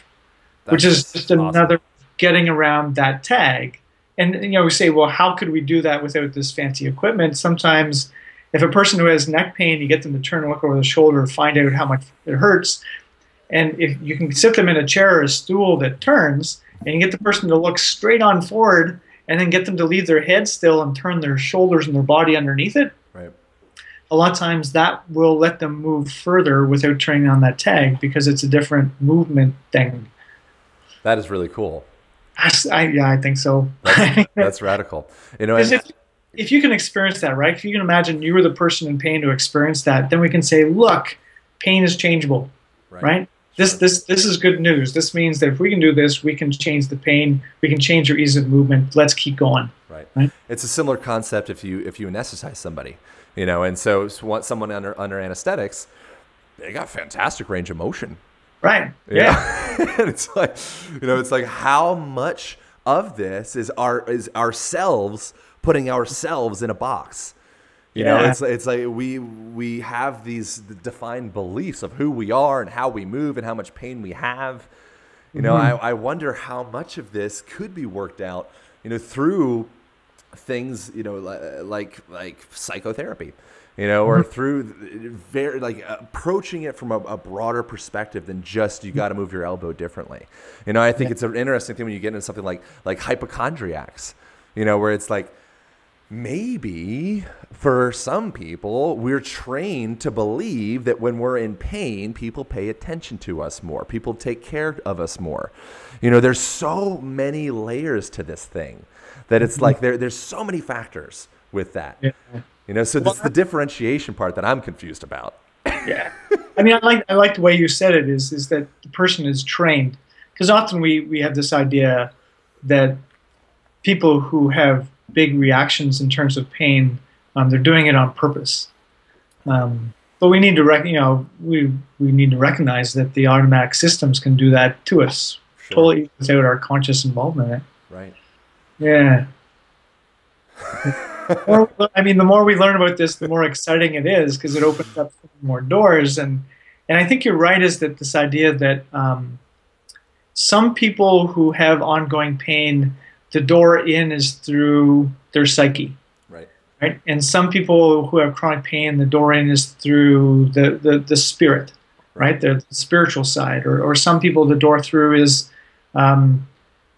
which is just awesome. another getting around that tag. And you know, we say, well, how could we do that without this fancy equipment? Sometimes, if a person who has neck pain, you get them to turn and look over the shoulder, find out how much it hurts, and if you can sit them in a chair or a stool that turns, and you get the person to look straight on forward, and then get them to leave their head still and turn their shoulders and their body underneath it, Right. a lot of times that will let them move further without turning on that tag because it's a different movement thing. That is really cool. I, yeah, I think so. That's radical. You know, and, if, if you can experience that, right? If you can imagine you were the person in pain to experience that, then we can say, look, pain is changeable, right? This, this, this is good news. This means that if we can do this, we can change the pain, we can change your ease of movement. Let's keep going. Right. Right. It's a similar concept if you if you anesthetize somebody, you know, and so someone under under anesthetics, they got fantastic range of motion. Right. Yeah. and it's like, you know, it's like how much of this is our is ourselves putting ourselves in a box. You know, it's it's like we we have these defined beliefs of who we are and how we move and how much pain we have. You know, Mm-hmm. I, I wonder how much of this could be worked out, you know, through things, you know, li- like like psychotherapy, you know, or Mm-hmm. through very like approaching it from a, a broader perspective than just you got to move your elbow differently. You know, I think it's an interesting thing when you get into something like like hypochondriacs, you know, where it's like maybe for some people we're trained to believe that when we're in pain people pay attention to us more. People take care of us more. You know there's so many layers to this thing that it's like there, there's so many factors with that. Yeah. you know so this is the differentiation part that i'm confused about. Yeah. I mean i like i like the way you said it is is that the person is trained. Because often we we have this idea that people who have big reactions in terms of pain um, they're doing it on purpose um, but we need to rec- you know we we need to recognize that the automatic systems can do that to us Sure. totally without our conscious involvement in it right yeah more, I mean, the more we learn about this, the more exciting it is because it opens up more doors. And and I think you're right. Is that this idea that um, some people who have ongoing pain, the door in is through their psyche, right right? And some people who have chronic pain, the door in is through the the, the spirit, right? The, the spiritual side. Or or some people, the door through is um,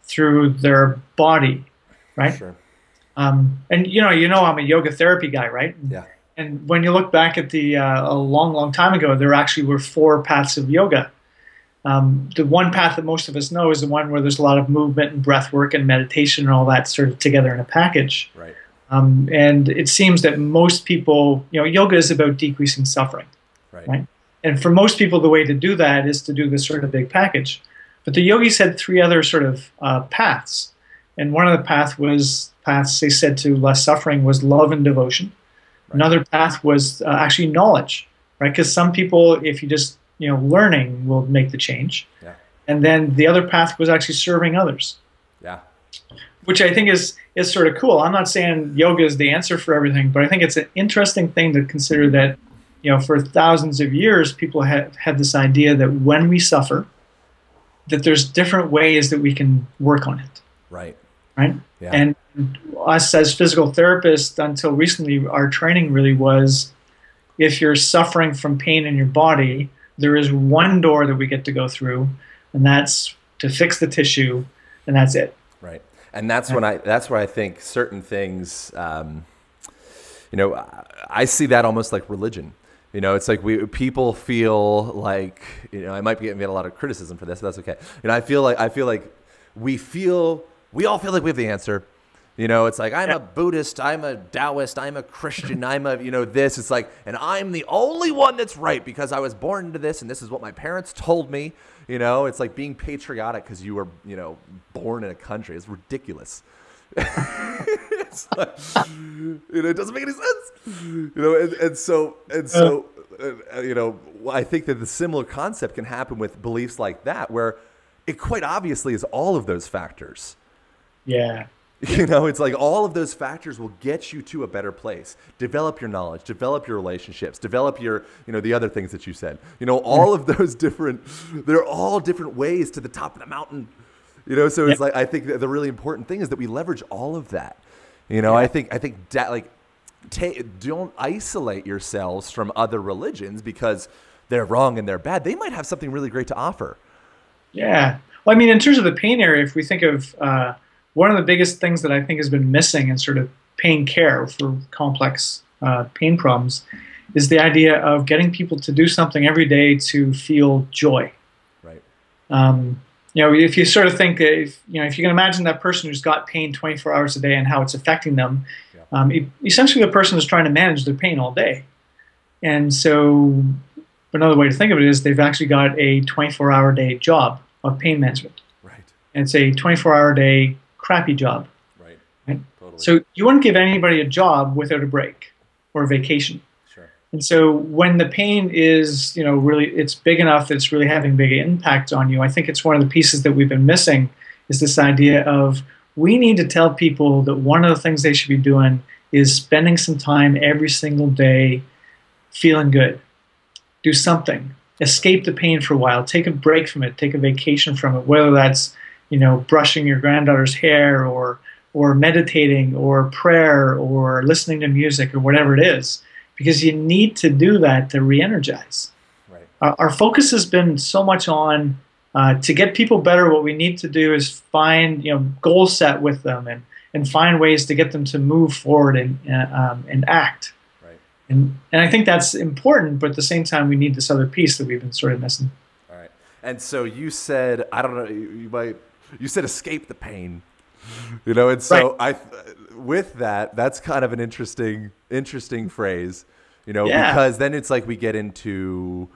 through their body, right? sure Um, and you know, you know, I'm a yoga therapy guy, right? yeah And when you look back at the uh, a long, long time ago, there actually were four paths of yoga. Um, the one path that most of us know is the one where there's a lot of movement and breath work and meditation and all that sort of together in a package. right Um, and it seems that most people, you know, yoga is about decreasing suffering. right Right. And for most people, the way to do that is to do this sort of big package. But the yogis had three other sort of uh, paths. And one of the path was paths they said to less suffering was love and devotion. Another path was uh, actually knowledge, right? Because some people, if you just you know learning, will make the change. yeah And then the other path was actually serving others yeah which I think is is sort of cool. I'm not saying yoga is the answer for everything, but I think it's an interesting thing to consider that you know for thousands of years people have had this idea that when we suffer that there's different ways that we can work on it, right right? yeah And us as physical therapists until recently our training really was if you're suffering from pain in your body, there is one door that we get to go through and that's to fix the tissue and that's it. Right. And that's when I that's where I think certain things um, you know, I, see that almost like religion. You know, it's like we people feel like you know I might be getting a lot of criticism for this, but that's okay. You know, I feel like I feel like we feel we all feel like we have the answer. You know, it's like I'm a Buddhist, I'm a Taoist, I'm a Christian, I'm a you know this. It's like, and I'm the only one that's right because I was born into this, and this is what my parents told me. You know, it's like being patriotic because you were you know born in a country. It's ridiculous. it's like, you know, it doesn't make any sense. You know, and, and so and so, uh, you know, I think that the similar concept can happen with beliefs like that, where it quite obviously is all of those factors. Yeah. You know, it's like all of those factors will get you to a better place. Develop your knowledge, develop your relationships, develop your, you know, the other things that you said. You know, all of those different, they're all different ways to the top of the mountain. You know, so it's Yeah. like I think that the really important thing is that we leverage all of that. You know, I think I think that like ta don't isolate yourselves from other religions because they're wrong and they're bad. They might have something really great to offer. Yeah. Well, I mean, in terms of the pain area, if we think of uh, one of the biggest things that I think has been missing in sort of pain care for complex uh, pain problems is the idea of getting people to do something every day to feel joy. Right. Um, you know, if you sort of think, that if, you know, if you can imagine that person who's got pain 24 hours a day and how it's affecting them, Yeah. um, e- essentially the person is trying to manage their pain all day. And so another way to think of it is they've actually got a 24 hour day job of pain management. Right. And it's a 24 hour day crappy job. Right. Right. Totally. So you wouldn't give anybody a job without a break or a vacation. sure. And so when the pain is, you know, really it's big enough that it's really having big impact on you, I think it's one of the pieces that we've been missing is this idea of we need to tell people that one of the things they should be doing is spending some time every single day feeling good. Do something. Escape the pain for a while. Take a break from it. Take a vacation from it. Whether that's, you know, brushing your granddaughter's hair or or meditating or prayer or listening to music or whatever it is because you need to do that to re-energize Right. our, our focus has been so much on uh, to get people better what we need to do is find you know goal set with them and and find ways to get them to move forward and uh, um, and act Right. and and i think that's important but at the same time we need this other piece that we've been sort of missing All right. And so you said, I don't know, you might, you said escape the pain, you know, and so I, with that, that's kind of an interesting, interesting phrase, you know, Yeah. because then it's like we get into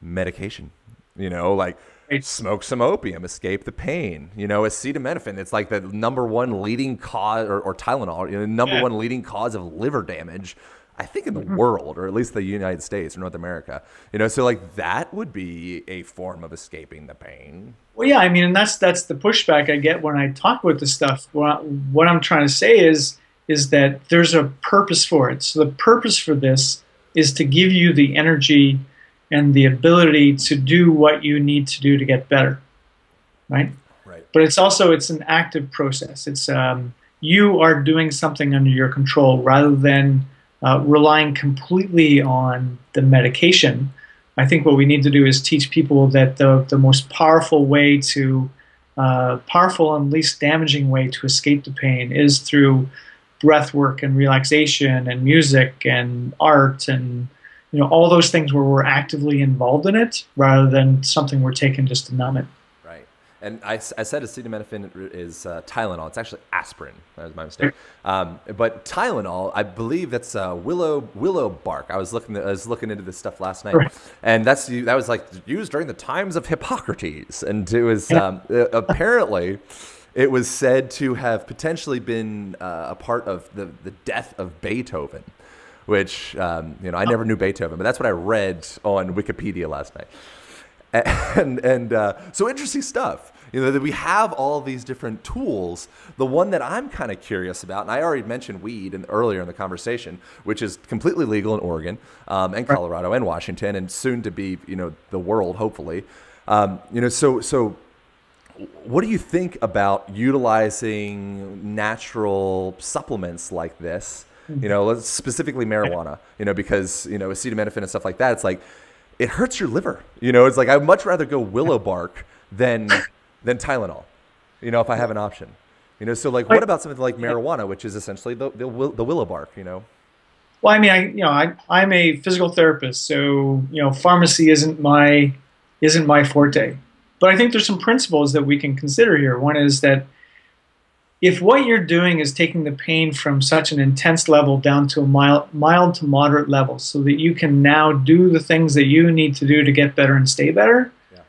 medication, you know, like Right. smoke some opium, escape the pain, you know, acetaminophen. It's like the number one leading cause, or, or Tylenol, you know, number Yeah. one leading cause of liver damage. I think in the Mm-hmm. world, or at least the United States or North America, you know, so like that would be a form of escaping the pain. Well, yeah, I mean, and that's that's the pushback I get when I talk about this stuff. What, what I'm trying to say is is that there's a purpose for it. So the purpose for this is to give you the energy and the ability to do what you need to do to get better, right? Right. But it's also it's an active process. It's um, you are doing something under your control rather than uh, relying completely on the medication. I think what we need to do is teach people that the, the most powerful way to, uh, powerful and least damaging way to escape the pain is through breath work and relaxation and music and art and you know all those things where we're actively involved in it rather than something we're taking just to numb it. And I said acetaminophen is uh, Tylenol. It's actually aspirin. That was my mistake. Um, but Tylenol, I believe that's uh, willow willow bark. I was looking I was looking into this stuff last night, Right. and that's that was like used during the times of Hippocrates, and it was um, apparently. It was said to have potentially been uh, a part of the, the death of Beethoven, which um, you know I never knew Beethoven, but that's what I read on Wikipedia last night and and uh, so interesting stuff. You know that we have all these different tools. The one that I'm kind of curious about, and I already mentioned weed in, earlier in the conversation, which is completely legal in Oregon um, and Colorado and Washington, and soon to be, you know, the world, hopefully. Um, you know, so so what do you think about utilizing natural supplements like this? You know, specifically marijuana. You know, because you know acetaminophen and stuff like that. It's like it hurts your liver. You know, it's like I'd much rather go willow bark than than Tylenol. You know, if I have an option. You know, so like, what about something like marijuana, which is essentially the the, will- the willow bark? You know, Well, I mean, I you know, I I'm a physical therapist, so you know, pharmacy isn't my isn't my forte. But I think there's some principles that we can consider here. One is that if what you're doing is taking the pain from such an intense level down to a mild, mild to moderate level, so that you can now do the things that you need to do to get better and stay better, Yeah.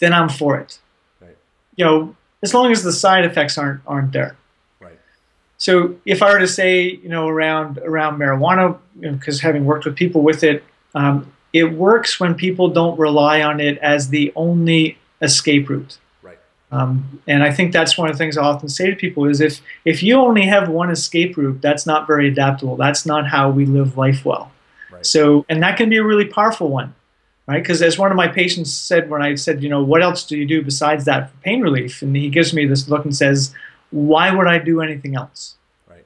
then I'm for it. Right. You know, as long as the side effects aren't aren't there. right? So if I were to say, you know, around around marijuana, because having worked with people with it, um, it works when people don't rely on it as the only escape route. Um, and I think that's one of the things I often say to people is if if you only have one escape route, that's not very adaptable. That's not how we live life well. Right. So, and that can be a really powerful one, right? Because as one of my patients said when I said, you know, what else do you do besides that for pain relief? And he gives me this look and says, why would I do anything else? Right.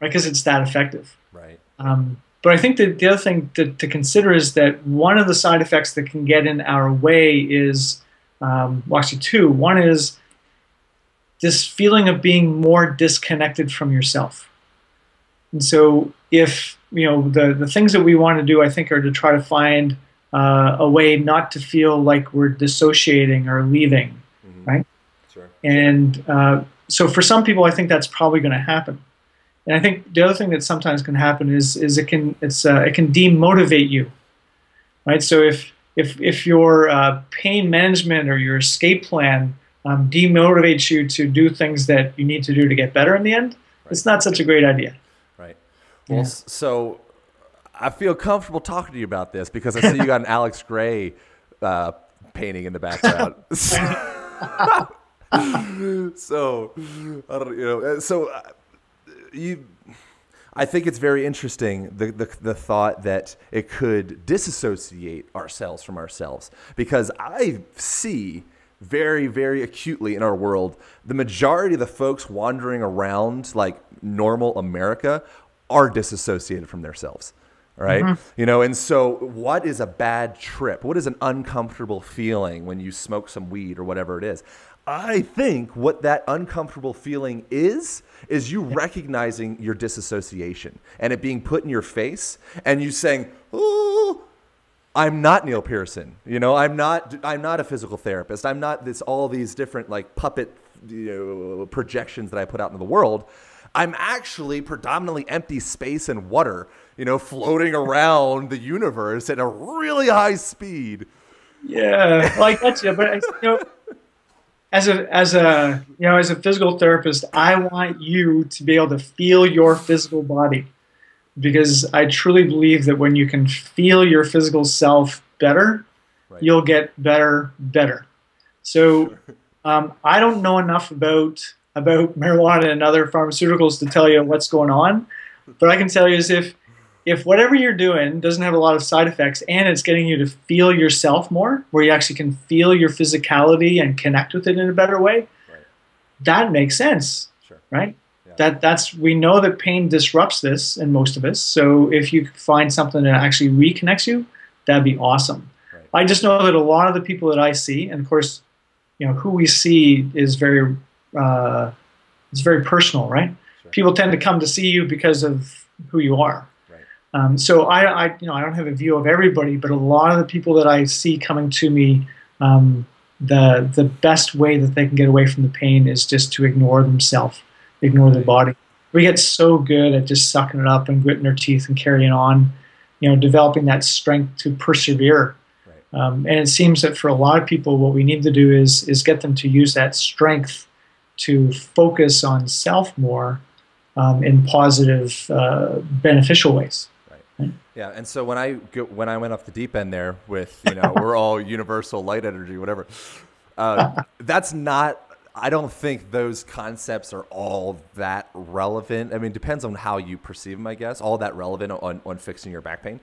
Right? Because it's that effective. Right. Um, but I think that the other thing to, to consider is that one of the side effects that can get in our way is, um, well, actually, two. One is this feeling of being more disconnected from yourself. And so, if you know the the things that we want to do, I think, are to try to find uh, a way not to feel like we're dissociating or leaving, right? Sure. And uh, so, for some people, I think that's probably going to happen. And I think the other thing that sometimes can happen is is it can it's uh, it can demotivate you, right? So if if if your uh, pain management or your escape plan um, demotivates you to do things that you need to do to get better in the end, it's not such a great idea. Right. Well, s- so I feel comfortable talking to you about this because I see you got an Alex Grey uh, painting in the background. so I don't, you know, uh, so uh, you. I think it's very interesting the, the the thought that it could disassociate ourselves from ourselves. Because I see very very acutely in our world the majority of the folks wandering around like normal America are disassociated from themselves right? Mm-hmm. You know and so what is a bad trip? What is an uncomfortable feeling when you smoke some weed or whatever it is i think what that uncomfortable feeling is is you recognizing your disassociation and it being put in your face and you saying oh I'm not Neil Pearson. You know, I'm not. I'm not a physical therapist. I'm not this all these different like puppet you know, projections that I put out into the world. I'm actually predominantly empty space and water. You know, floating around the universe at a really high speed. Yeah, like that's it. But you know, as a as a you know as a physical therapist, I want you to be able to feel your physical body because I truly believe that when you can feel your physical self better, Right. you'll get better, better. So um, I don't know enough about about marijuana and other pharmaceuticals to tell you what's going on, but I can tell you is if if whatever you're doing doesn't have a lot of side effects and it's getting you to feel yourself more, where you actually can feel your physicality and connect with it in a better way, Right. that makes sense, Sure. right? Yeah. That that's we know that pain disrupts this in most of us. So if you find something that actually reconnects you, that'd be awesome. Right. I just know that a lot of the people that I see, and of course, you know, who we see is very uh, it's very personal, right? Sure. People tend to come to see you because of who you are. Um, so I, I, you know, I don't have a view of everybody, but a lot of the people that I see coming to me, um, the the best way that they can get away from the pain is just to ignore themselves, ignore their body. We get so good at just sucking it up and gritting our teeth and carrying on, you know, developing that strength to persevere. Right. Um, and it seems that for a lot of people, what we need to do is is get them to use that strength to focus on self more um, in positive, uh, beneficial ways. Yeah, and so when I go, when I went off the deep end there with you know we're all universal light energy, whatever. Uh, that's not. I don't think those concepts are all that relevant. I mean, it depends on how you perceive them, I guess. All that relevant on, on fixing your back pain.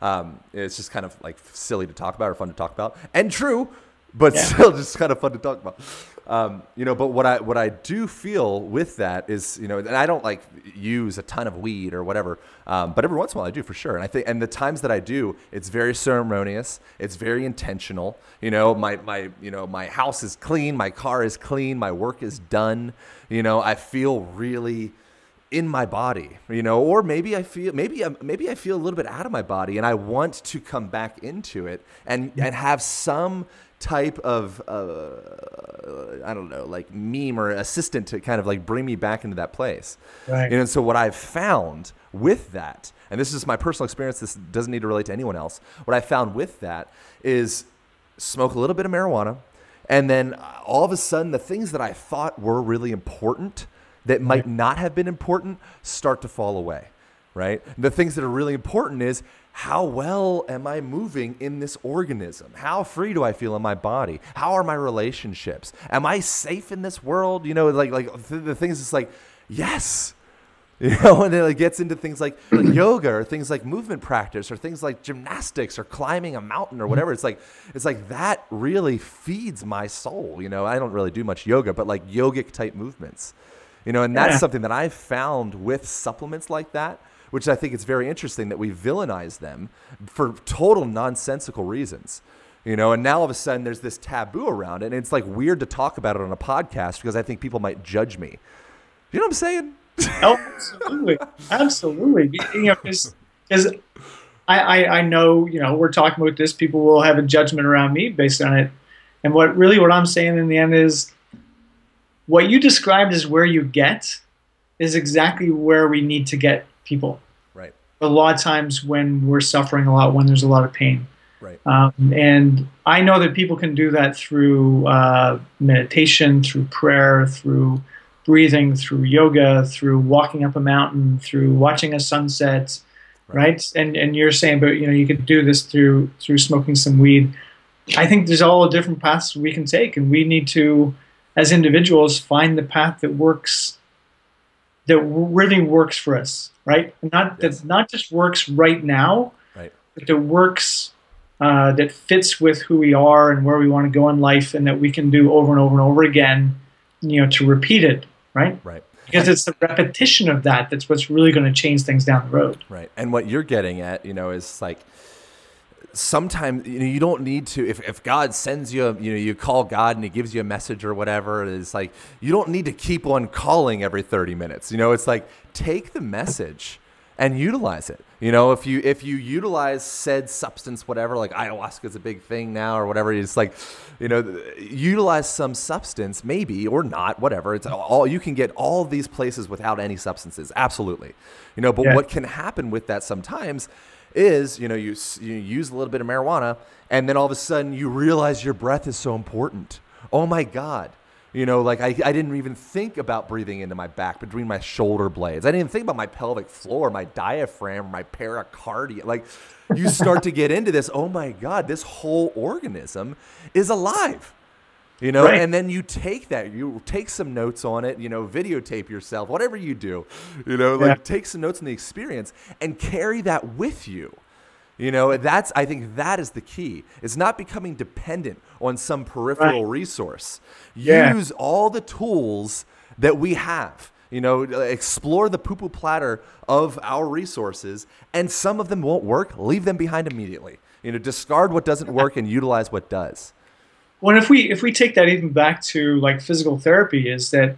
Um, it's just kind of like silly to talk about or fun to talk about, and true, but still just kind of fun to talk about. Um, you know, but what I what I do feel with that is, you know, and I don't like use a ton of weed or whatever, um, but every once in a while I do for sure. And I think, and the times that I do, it's very ceremonious, it's very intentional. You know, my my you know my house is clean, my car is clean, my work is done. You know, I feel really in my body, you know, or maybe I feel maybe I'm, maybe I feel a little bit out of my body, and I want to come back into it and and have some type of uh, I don't know, like meme or assistant to kind of like bring me back into that place. Right. And so what I've found with that, and this is my personal experience, this doesn't need to relate to anyone else. What I found with that is smoke a little bit of marijuana, and then all of a sudden, the things that I thought were really important that might not have been important start to fall away. right? The things that are really important is how well am I moving in this organism? How free do I feel in my body? How are my relationships? Am I safe in this world? You know, like like th- the things is like, yes. You know, and then it gets into things like yoga or things like movement practice or things like gymnastics or climbing a mountain or whatever. It's like it's like that really feeds my soul. You know, I don't really do much yoga, but like yogic type movements. You know, and that's Yeah. something that I've found with supplements like that, which I think it's very interesting that we villainize them for total nonsensical reasons. You know, and now all of a sudden there's this taboo around it, and it's like weird to talk about it on a podcast because I think people might judge me. You know what I'm saying? Oh, absolutely, absolutely. You know, because I, I I know you know we're talking about this. People will have a judgment around me based on it, and what really what I'm saying in the end is what you described as where you get is exactly where we need to get people. Right. A lot of times when we're suffering a lot, when there's a lot of pain. Right. Um, and I know that people can do that through uh, meditation, through prayer, through breathing, through yoga, through walking up a mountain, through watching a sunset, right? And and you're saying, but you know, you could do this through through smoking some weed. I think there's all different paths we can take, and we need to, as individuals, find the path that works, that really works for us, right? Not Yes. that not just works right now, Right. but that works uh, that fits with who we are and where we want to go in life, and that we can do over and over and over again, you know, to repeat it, right? Right. Because it's the repetition of that that's what's really going to change things down the road. Right. And what you're getting at, you know, is like sometimes you know you don't need to if, if God sends you a, you know you call God and he gives you a message or whatever it's like you don't need to keep on calling every 30 minutes. You know it's like take the message and utilize it. You know if you if you utilize said substance whatever like ayahuasca is a big thing now or whatever it's like you know utilize some substance maybe or not whatever. It's all you can get all these places without any substances. Absolutely. You know but Yeah. what can happen with that sometimes is you know you, you use a little bit of marijuana and then all of a sudden you realize your breath is so important. Oh my god. You know like I, I didn't even think about breathing into my back between my shoulder blades. I didn't even think about my pelvic floor my diaphragm my pericardium. Like you start to get into this oh my god this whole organism is alive you know Right. and then you take that you take some notes on it you know videotape yourself whatever you do you know like Yeah. take some notes on the experience and carry that with you you know that's i think that is the key it's not becoming dependent on some peripheral Right. resource Yeah. use all the tools that we have you know explore the poo poo platter of our resources and some of them won't work leave them behind immediately you know discard what doesn't work and utilize what does Well, if we if we take that even back to like physical therapy, is that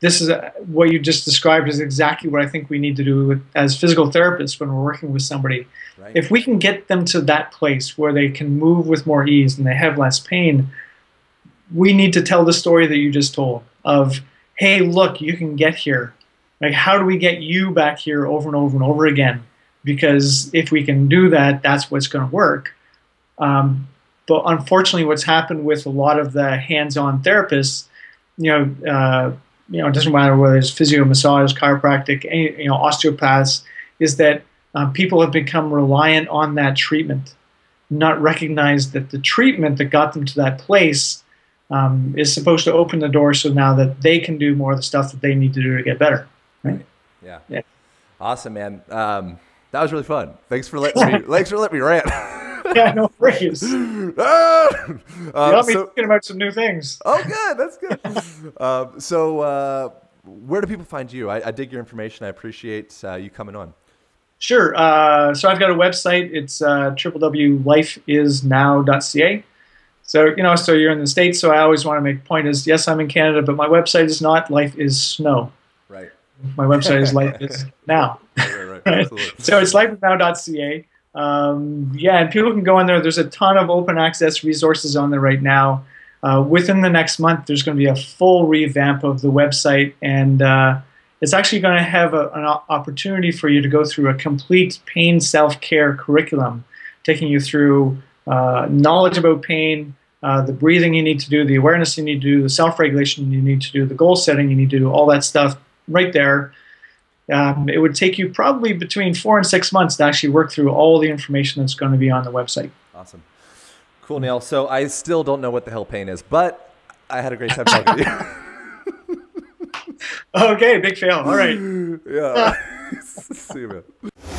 this is a, what you just described is exactly what I think we need to do with, as physical therapists when we're working with somebody. Right. If we can get them to that place where they can move with more ease and they have less pain, we need to tell the story that you just told of, hey, look, you can get here. Like, how do we get you back here over and over and over again? Because if we can do that, that's what's going to work. Um, but unfortunately, what's happened with a lot of the hands-on therapists, you know, uh, you know, it doesn't matter whether it's physio, massage, chiropractic, any, you know, osteopaths, is that um, people have become reliant on that treatment, not recognize that the treatment that got them to that place um, is supposed to open the door so now that they can do more of the stuff that they need to do to get better. Right? Yeah. Yeah. Awesome, man. Um, that was really fun. Thanks for letting me. thanks for letting me rant. yeah, no worries. Ah! You Um, got me so- thinking about some new things. oh, good. That's good. um, so, uh, where do people find you? I, I dig your information. I appreciate uh, you coming on. Sure. Uh, so I've got a website. It's uh, www.lifeisnow.ca. So you know, so you're in the states. So I always want to make point is yes, I'm in Canada, but my website is not Life is Snow. Right. My website is Life is Now. Right. Right. right. Right? Absolutely. So it's lifeisnow.ca. Um, yeah, and people can go in there. There's a ton of open access resources on there right now. Uh, within the next month, there's going to be a full revamp of the website, and uh, it's actually going to have a, an opportunity for you to go through a complete pain self care curriculum, taking you through uh, knowledge about pain, uh, the breathing you need to do, the awareness you need to do, the self regulation you need to do, the goal setting you need to do, all that stuff right there um, it would take you probably between four and six months to actually work through all the information that's going to be on the website. Awesome. Cool, Neil. So I still don't know what the hell pain is, but I had a great time talking to you. okay, big fail. All right. yeah. See you, man.